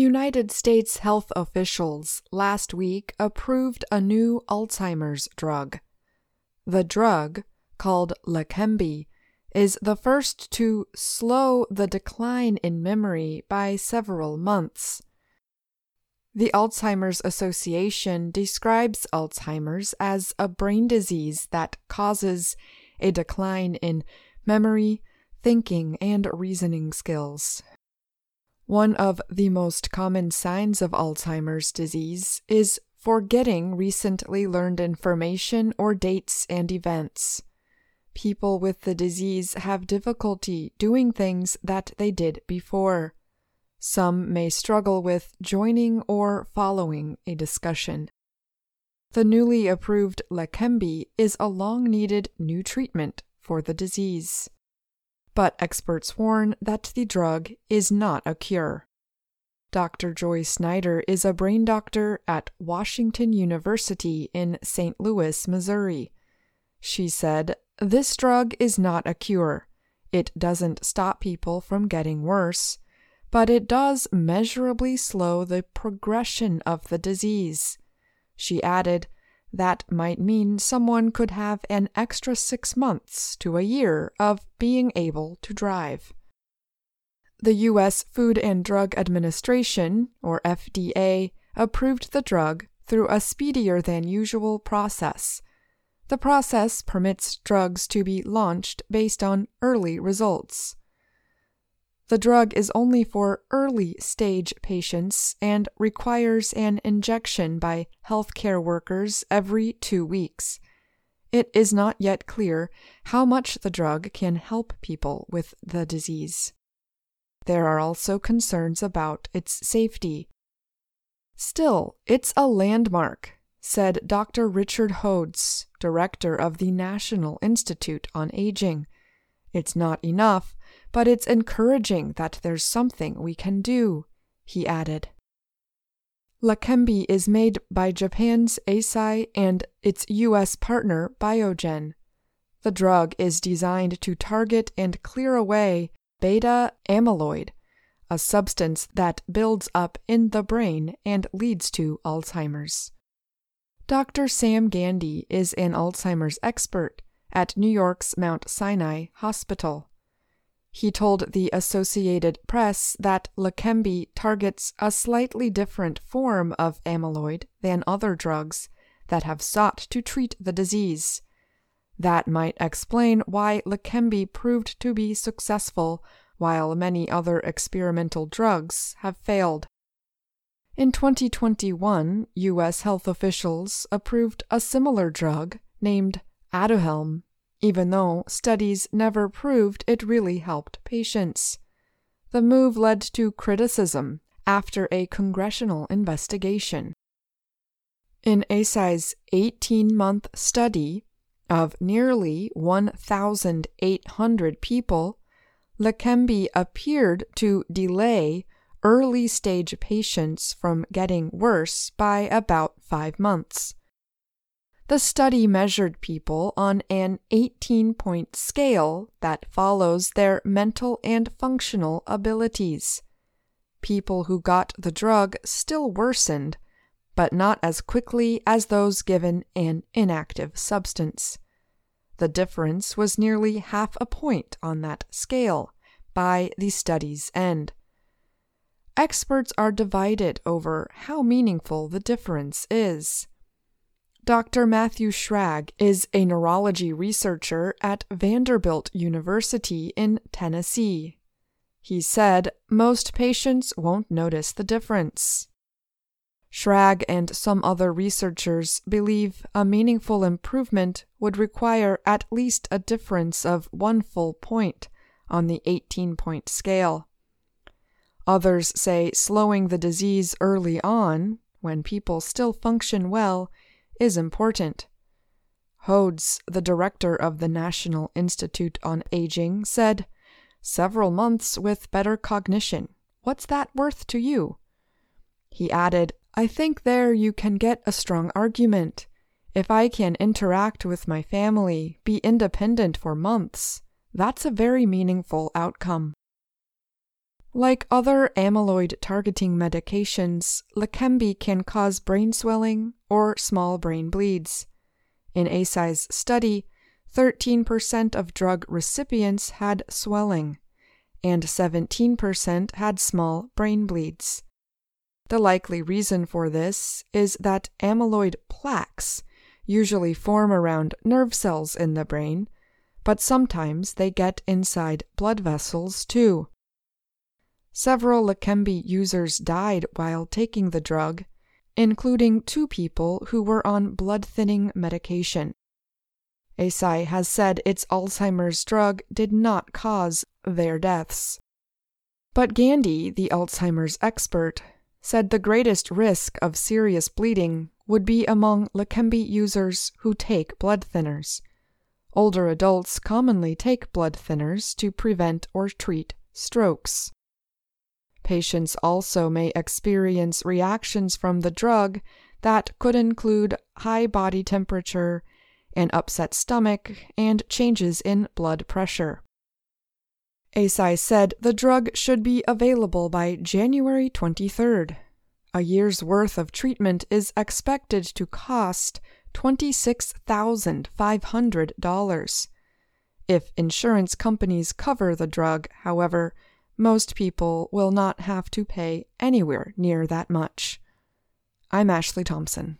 United States health officials last week approved a new Alzheimer's drug. The drug, called Leqembi, is the first to slow the decline in memory by several months. The Alzheimer's Association describes Alzheimer's as a brain disease that causes a decline in memory, thinking, and reasoning skills. One of the most common signs of Alzheimer's disease is forgetting recently learned information or dates and events. People with the disease have difficulty doing things that they did before. Some may struggle with joining or following a discussion. The newly approved Leqembi is a long needed new treatment for the disease but experts warn that the drug is not a cure. Dr. Joy Snider is a brain doctor at Washington University in St. Louis, Missouri. She said, This drug is not a cure. It doesn't stop people from getting worse, but it does measurably slow the progression of the disease. She added, that might mean someone could have an extra six months to a year of being able to drive. The U.S. Food and Drug Administration, or FDA, approved the drug through a speedier than usual process. The process permits drugs to be launched based on early results. The drug is only for early stage patients and requires an injection by healthcare workers every two weeks. It is not yet clear how much the drug can help people with the disease. There are also concerns about its safety. Still, it's a landmark, said Dr. Richard Hodes, director of the National Institute on Aging. It's not enough, but it's encouraging that there's something we can do, he added. Leqembi is made by Japan's Eisai and its U.S. partner Biogen. The drug is designed to target and clear away beta amyloid, a substance that builds up in the brain and leads to Alzheimer's. Dr. Sam Gandy is an Alzheimer's expert at New York's Mount Sinai Hospital. He told the Associated Press that Leqembi targets a slightly different form of amyloid than other drugs that have sought to treat the disease. That might explain why Leqembi proved to be successful while many other experimental drugs have failed. In 2021, U.S. health officials approved a similar drug named Aduhelm even though studies never proved it really helped patients. The move led to criticism after a congressional investigation. In Eisai's 18 month study of nearly 1,800 people, Leqembi appeared to delay early stage patients from getting worse by about five months. The study measured people on an 18 point scale that follows their mental and functional abilities. People who got the drug still worsened, but not as quickly as those given an inactive substance. The difference was nearly half a point on that scale by the study's end. Experts are divided over how meaningful the difference is. Dr. Matthew Schrag is a neurology researcher at Vanderbilt University in Tennessee. He said most patients won't notice the difference. Schrag and some other researchers believe a meaningful improvement would require at least a difference of one full point on the 18 point scale. Others say slowing the disease early on, when people still function well, is important. Hodes, the director of the National Institute on Aging, said, Several months with better cognition. What's that worth to you? He added, I think there you can get a strong argument. If I can interact with my family, be independent for months, that's a very meaningful outcome. Like other amyloid targeting medications, Leqembi can cause brain swelling or small brain bleeds. In Eisai's study, 13% of drug recipients had swelling, and 17% had small brain bleeds. The likely reason for this is that amyloid plaques usually form around nerve cells in the brain, but sometimes they get inside blood vessels too. Several Leqembi users died while taking the drug, including two people who were on blood thinning medication. Eisai has said its Alzheimer's drug did not cause their deaths. But Gandy, the Alzheimer's expert, said the greatest risk of serious bleeding would be among Leqembi users who take blood thinners. Older adults commonly take blood thinners to prevent or treat strokes. Patients also may experience reactions from the drug that could include high body temperature, an upset stomach, and changes in blood pressure. Eisai said the drug should be available by January 23rd. A year's worth of treatment is expected to cost $26,500. If insurance companies cover the drug, however, most people will not have to pay anywhere near that much. I'm Ashley Thompson.